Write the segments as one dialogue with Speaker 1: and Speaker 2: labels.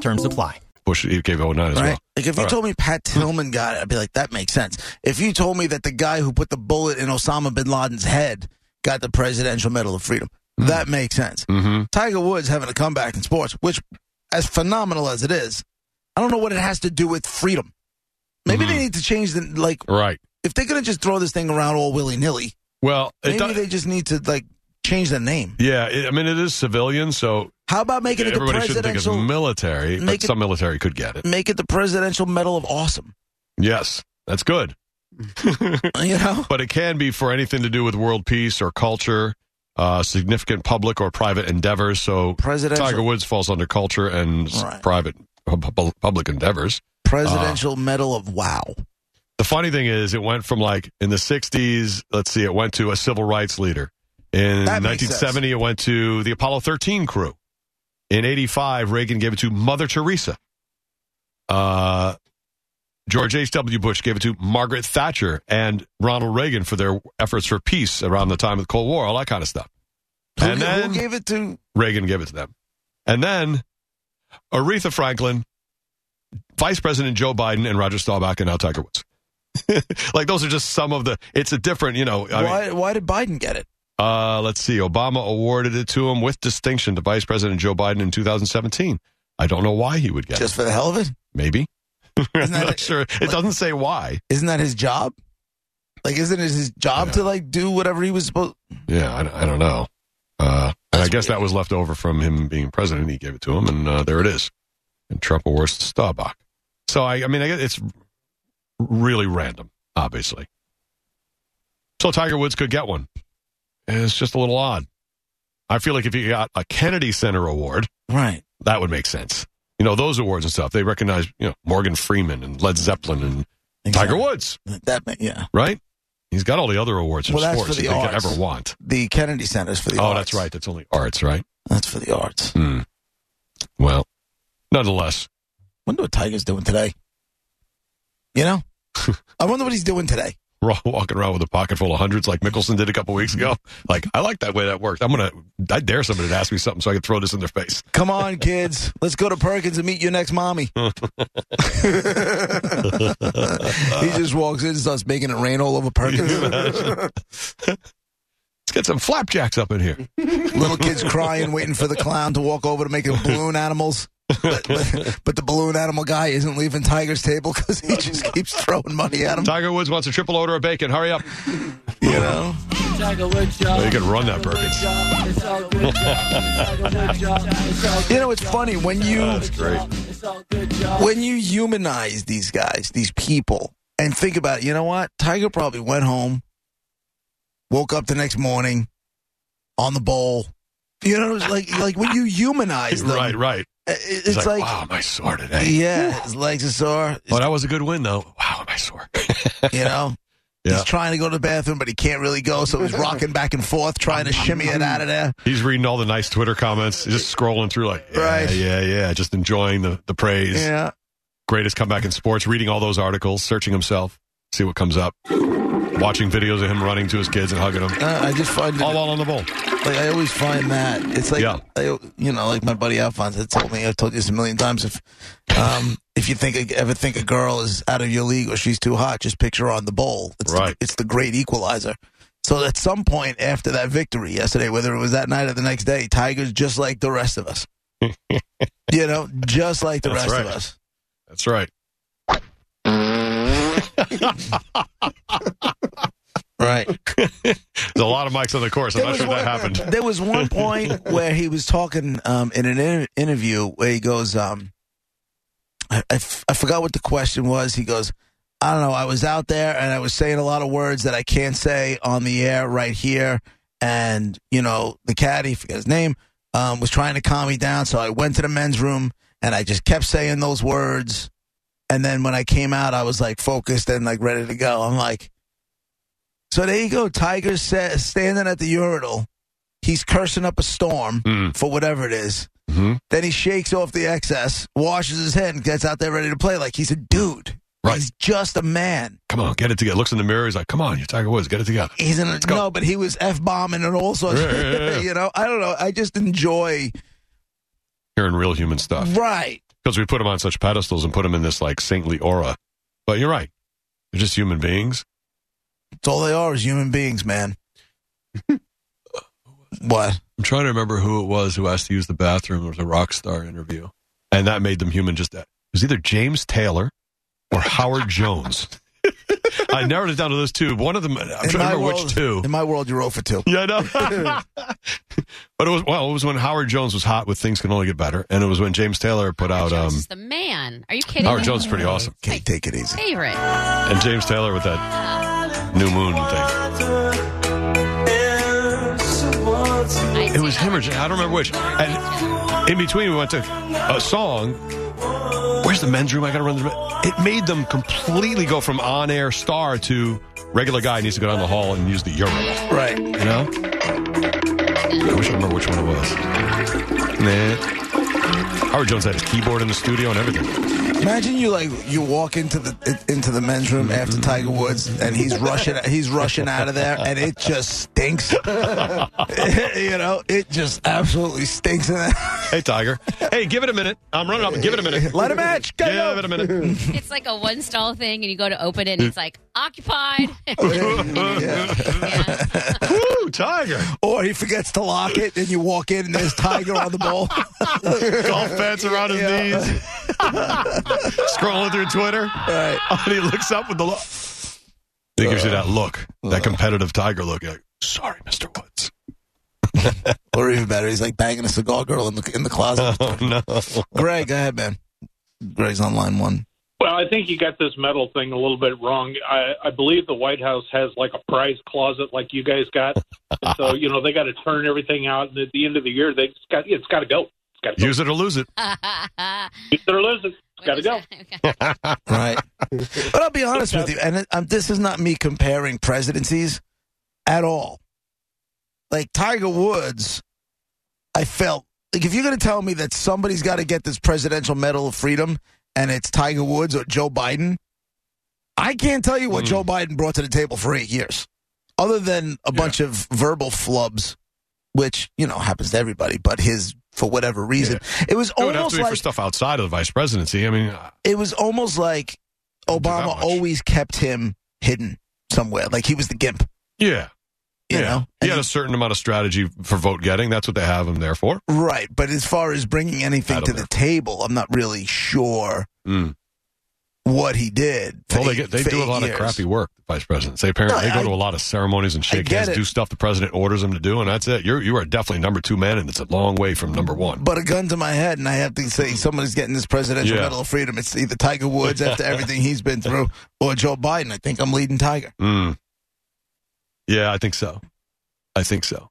Speaker 1: Terms apply.
Speaker 2: Bush he gave 09 as
Speaker 3: Right?
Speaker 2: well.
Speaker 3: Like if you
Speaker 2: All right.
Speaker 3: told me Pat Tillman got it, I'd be like, that makes sense. If you told me that the guy who put the bullet in Osama bin Laden's head got the Presidential Medal of Freedom, that makes sense.
Speaker 2: Mhm.
Speaker 3: Tiger Woods having a comeback in sports, which, as phenomenal as it is, I don't know what it has to do with freedom. Maybe they need to change the like.
Speaker 2: Right.
Speaker 3: If they're gonna just throw this thing around all willy nilly,
Speaker 2: Well, it
Speaker 3: maybe
Speaker 2: does,
Speaker 3: they just need to like change the name.
Speaker 2: yeah, it, I mean, it is civilian, so
Speaker 3: How about making it the
Speaker 2: everybody shouldn't think it's
Speaker 3: presidential?
Speaker 2: military, but
Speaker 3: Make it-
Speaker 2: some military could get it.
Speaker 3: Make it the Presidential Medal of Awesome.
Speaker 2: Yes, that's good.
Speaker 3: You know,
Speaker 2: But it can be for anything to do with world peace or culture, uh, significant public or private endeavors. So
Speaker 3: Presidential-
Speaker 2: Tiger Woods falls under culture and s-
Speaker 3: Right.
Speaker 2: private pu- pu- public endeavors.
Speaker 3: Presidential Medal of Wow.
Speaker 2: The funny thing is, it went from like in the 60s, let's see, it went to a civil rights leader. In
Speaker 3: That
Speaker 2: 1970, it went to the Apollo 13 crew. In 85, Reagan gave it to Mother Teresa. Uh, George H.W. Bush gave it to Margaret Thatcher and Ronald Reagan for their efforts for peace around the time of the Cold War, all that kind of stuff.
Speaker 3: Who,
Speaker 2: and
Speaker 3: who
Speaker 2: then
Speaker 3: gave it to?
Speaker 2: Reagan gave it to them. And then Aretha Franklin, Vice President Joe Biden, and Roger Staubach, and now Tiger Woods. like those are just some of the. It's a different, you know. I mean,
Speaker 3: why? why did Biden get it?
Speaker 2: Uh, let's see. Obama awarded it to him with distinction to Vice President Joe Biden in 2017. I don't know why he would get
Speaker 3: Just
Speaker 2: it.
Speaker 3: Just for the hell of it?
Speaker 2: Maybe. I'm not sure. It doesn't say why.
Speaker 3: Isn't that his job? Like, isn't it his job to like do whatever he was supposed?
Speaker 2: Yeah, I, I don't know. Uh, and I guess that was left over from him being president. He gave it to him, and uh, there it is. And Trump awards to Staubach. So I, I mean, I guess it's really random, obviously. So Tiger Woods could get one. It's just a little odd. I feel like if he got a Kennedy Center award,
Speaker 3: Right.
Speaker 2: that would make sense. You know, those awards and stuff. They recognize, you know, Morgan Freeman and Led Zeppelin and Tiger Woods,
Speaker 3: That yeah.
Speaker 2: right? He's got all the other awards
Speaker 3: Well, that's
Speaker 2: sports
Speaker 3: the
Speaker 2: that they could ever want.
Speaker 3: The Kennedy Center's for the
Speaker 2: oh,
Speaker 3: arts.
Speaker 2: that's right. That's only arts, right?
Speaker 3: That's for the arts.
Speaker 2: Hmm. Well, nonetheless,
Speaker 3: Wonder what Tiger's doing today. You know, I wonder what he's doing today.
Speaker 2: we're all walking around with a pocket full of hundreds like Mickelson did a couple weeks ago. Like, I like that way that worked. I'm going to, I dare somebody to ask me something so I can throw this in their face.
Speaker 3: Come on, kids, let's go to Perkins and meet your next mommy. he just walks in and starts making it rain all over Perkins.
Speaker 2: Let's get some flapjacks up in here.
Speaker 3: Little kids crying, waiting for the clown to walk over to make balloon animals. But, but, but the balloon animal guy isn't leaving Tiger's table because he just keeps throwing money at him.
Speaker 2: Tiger Woods wants a triple order of bacon. Hurry up.
Speaker 3: You know,
Speaker 2: Oh, you can run that, Perkins.
Speaker 3: you know it's funny when you ah,
Speaker 2: That's great.
Speaker 3: when you humanize these guys, these people, and think about it. You know what? Tiger probably went home, woke up the next morning on the bowl. You know, it's like like when you humanize them,
Speaker 2: Right, right.
Speaker 3: It-
Speaker 2: He's
Speaker 3: it's
Speaker 2: like,
Speaker 3: like,
Speaker 2: wow, am I sore today?
Speaker 3: yeah, his legs are sore.
Speaker 2: Oh, that was a good win, though. Wow, am I sore?
Speaker 3: You know.
Speaker 2: Yeah.
Speaker 3: He's trying to go to the bathroom, but he can't really go, so he's rocking back and forth, trying to shimmy it out of there.
Speaker 2: He's reading all the nice Twitter comments, just scrolling through, like, yeah,
Speaker 3: Right.
Speaker 2: yeah, yeah, just enjoying the, the praise.
Speaker 3: Yeah.
Speaker 2: Greatest comeback in sports, reading all those articles, searching himself, see what comes up, watching videos of him running to his kids and hugging them,
Speaker 3: Uh, I just find it,
Speaker 2: all while on the bowl.
Speaker 3: like I always find that it's like
Speaker 2: Yeah.
Speaker 3: I, you know, like my buddy Alphonse had told me. I've told you this a million times. If um, if you think ever think a girl is out of your league or she's too hot, just picture her on the bowl. It's
Speaker 2: Right.
Speaker 3: The, it's the great equalizer. So at some point after that victory yesterday, whether it was that night or the next day, Tiger's just like the rest of us. you know, just like the
Speaker 2: That's
Speaker 3: rest of us.
Speaker 2: That's right.
Speaker 3: Right.
Speaker 2: There's a lot of mics on the course. I'm
Speaker 3: There
Speaker 2: not sure that happened.
Speaker 3: There was one point where he was talking um, in an inter- interview where he goes, um, I, I, f- I forgot what the question was. He goes, I don't know. I was out there and I was saying a lot of words that I can't say on the air right here. And, you know, the caddy, forget his name, um, was trying to calm me down. So I went to the men's room and I just kept saying those words. And then when I came out, I was like focused and like ready to go. I'm like, so there you go. Tiger's sa- standing at the urinal. He's cursing up a storm
Speaker 2: Mm.
Speaker 3: for whatever it is.
Speaker 2: Mhm.
Speaker 3: Then he shakes off the excess, washes his head, and gets out there ready to play like he's a dude.
Speaker 2: Right.
Speaker 3: He's just a man.
Speaker 2: Come on, get it together. Looks in the mirror. He's like, come on, you're Tiger Woods. Get it together.
Speaker 3: He's in a,
Speaker 2: go.
Speaker 3: no, but he was f bombing and all sorts.
Speaker 2: Yeah,
Speaker 3: of,
Speaker 2: yeah, yeah.
Speaker 3: you know, I don't know. I just enjoy.
Speaker 2: Hearing real human stuff.
Speaker 3: Right.
Speaker 2: Because we put him on such pedestals and put him in this like saintly aura. But you're right. They're just human beings.
Speaker 3: It's all they are is human beings, man. what?
Speaker 2: I'm trying to remember who it was who asked to use the bathroom. It was a rock star interview. And that made them human just that. It was either James Taylor or Howard Jones. I narrowed it down to those two. One of them, I'm trying to remember
Speaker 3: world,
Speaker 2: which two.
Speaker 3: In my world, you're 0 for 2.
Speaker 2: Yeah, I know. but it was well, it was when Howard Jones was hot with Things Can Only Get Better, and it was when James Taylor put out
Speaker 4: Jones
Speaker 2: um
Speaker 4: is the man. Are you kidding
Speaker 2: Howard
Speaker 4: me?
Speaker 2: Jones is pretty awesome.
Speaker 3: Okay, take it easy.
Speaker 4: Favorite.
Speaker 2: And James Taylor with that new moon thing. It was him or
Speaker 4: that.
Speaker 2: J- I don't remember which. And in between, we went to a song. Where's the men's room? I got to run the. It made them completely go from on-air star to regular guy needs to go down the hall and use the urinal.
Speaker 3: Right.
Speaker 2: You know? I wish I remember which one it was. Nah. Howard Jones had his keyboard in the studio and everything.
Speaker 3: Imagine you like you walk into the into the men's room after Tiger Woods and he's rushing he's rushing out of there and it just stinks. you know, it just absolutely stinks in.
Speaker 2: Hey, Tiger. Hey, give it a minute. I'm running up. Give it a minute.
Speaker 3: Let a match. Go,
Speaker 2: Give
Speaker 3: go.
Speaker 2: it a minute.
Speaker 4: It's like a one stall thing, and you go to open it, and it's like occupied.
Speaker 2: Woo, Tiger.
Speaker 3: Or he forgets to lock it and you walk in and there's Tiger on the ball.
Speaker 2: Golf pants around his
Speaker 3: Yeah.
Speaker 2: knees. Scrolling through Twitter.
Speaker 3: right.
Speaker 2: And he looks up with the look. He gives you that look, that uh-huh. competitive Tiger look. You're like, sorry, Mr. Woods.
Speaker 3: Or even better, he's like banging a cigar girl in the in the closet.
Speaker 2: Oh, no.
Speaker 3: Greg, go ahead, man. Greg's on line one.
Speaker 5: Well, I think you got this medal thing a little bit wrong. I, I believe the White House has like a prize closet like you guys got. And so, you know, they got to turn everything out. And at the end of the year, they just got, it's got to go. It's got to go.
Speaker 2: Use it or lose it.
Speaker 5: Use it or lose it. It's got to go.
Speaker 3: Right. but I'll be honest with you, and um, this is not me comparing presidencies at all. Like Tiger Woods, I felt like if you're going to tell me that somebody's got to get this Presidential Medal of Freedom and it's Tiger Woods or Joe Biden, I can't tell you what
Speaker 2: Mm.
Speaker 3: Joe Biden brought to the table for eight years, other than a bunch of verbal flubs, which you know happens to everybody. But his, for whatever reason, it was
Speaker 2: It
Speaker 3: almost like
Speaker 2: for stuff outside of the vice presidency. I mean,
Speaker 3: it was almost like
Speaker 2: Don't do that
Speaker 3: Obama always kept him hidden somewhere, like he was the gimp.
Speaker 2: yeah.
Speaker 3: You
Speaker 2: yeah.
Speaker 3: know,
Speaker 2: He had a certain amount of strategy for vote getting. That's what they have him there for.
Speaker 3: right. But as far as bringing anything to the table, I'm not really sure
Speaker 2: Mm.
Speaker 3: what he did.
Speaker 2: Well, they get, they do a lot
Speaker 3: years.
Speaker 2: of crappy work, the vice presidents. They apparently
Speaker 3: No,
Speaker 2: they go
Speaker 3: I-
Speaker 2: to a lot of ceremonies and shake hands,
Speaker 3: it.
Speaker 2: do stuff the president orders them to do, and that's it. You're you are definitely number two man, and it's a long way from number one.
Speaker 3: But a gun to my head, and I have to say, somebody's getting this Presidential
Speaker 2: Yeah.
Speaker 3: Medal of Freedom. It's either Tiger Woods after everything he's been through, or Joe Biden. I think I'm leading Tiger.
Speaker 2: Mm. Yeah, I think so. I think so.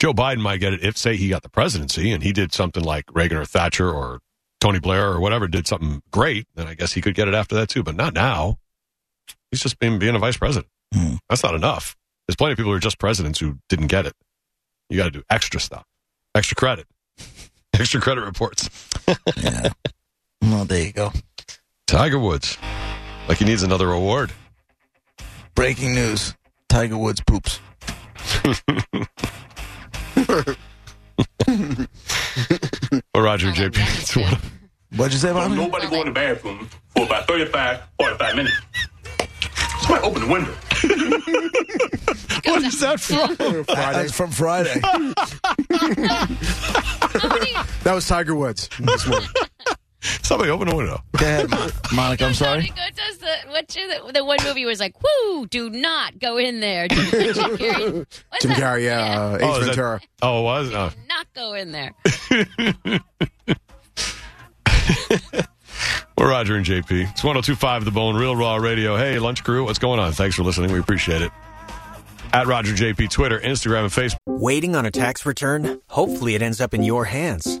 Speaker 2: Joe Biden might get it if, say, he got the presidency and he did something like Reagan or Thatcher or Tony Blair or whatever did something great, then I guess he could get it after that too. But not now. He's just been being a vice president.
Speaker 3: Hmm.
Speaker 2: That's not enough. There's plenty of people who are just presidents who didn't get it. You got to do extra stuff, extra credit, extra credit reports.
Speaker 3: Yeah. well, there you go.
Speaker 2: Tiger Woods, like he needs another award.
Speaker 3: Breaking news: Tiger Woods poops.
Speaker 2: Or Roger
Speaker 4: I
Speaker 2: JP. It's one-
Speaker 3: What'd you say,
Speaker 6: Don't
Speaker 3: Bobby?
Speaker 6: nobody go in the bathroom for about 35, 45 minutes. Somebody open the window.
Speaker 2: what is that from?
Speaker 3: That's from Friday.
Speaker 7: That was Tiger Woods this morning.
Speaker 2: Somebody open the window.
Speaker 3: Go ahead, Mon- Monica. I'm sorry.
Speaker 4: What does the the, the one movie was like? Whoo! Do not go in there. Jim Carrey. What's
Speaker 7: Jim
Speaker 4: that?
Speaker 7: Carrey, yeah, uh, Ace
Speaker 2: Oh, is that-
Speaker 7: Ventura.
Speaker 2: Oh, it was? Oh.
Speaker 4: Not go in there.
Speaker 2: We're Roger and JP. It's 1025 The Bone, Real Raw Radio. Hey, lunch crew, what's going on? Thanks for listening. We appreciate it. At Roger JP, Twitter, Instagram, and Facebook.
Speaker 1: Waiting on a tax return? Hopefully, it ends up in your hands.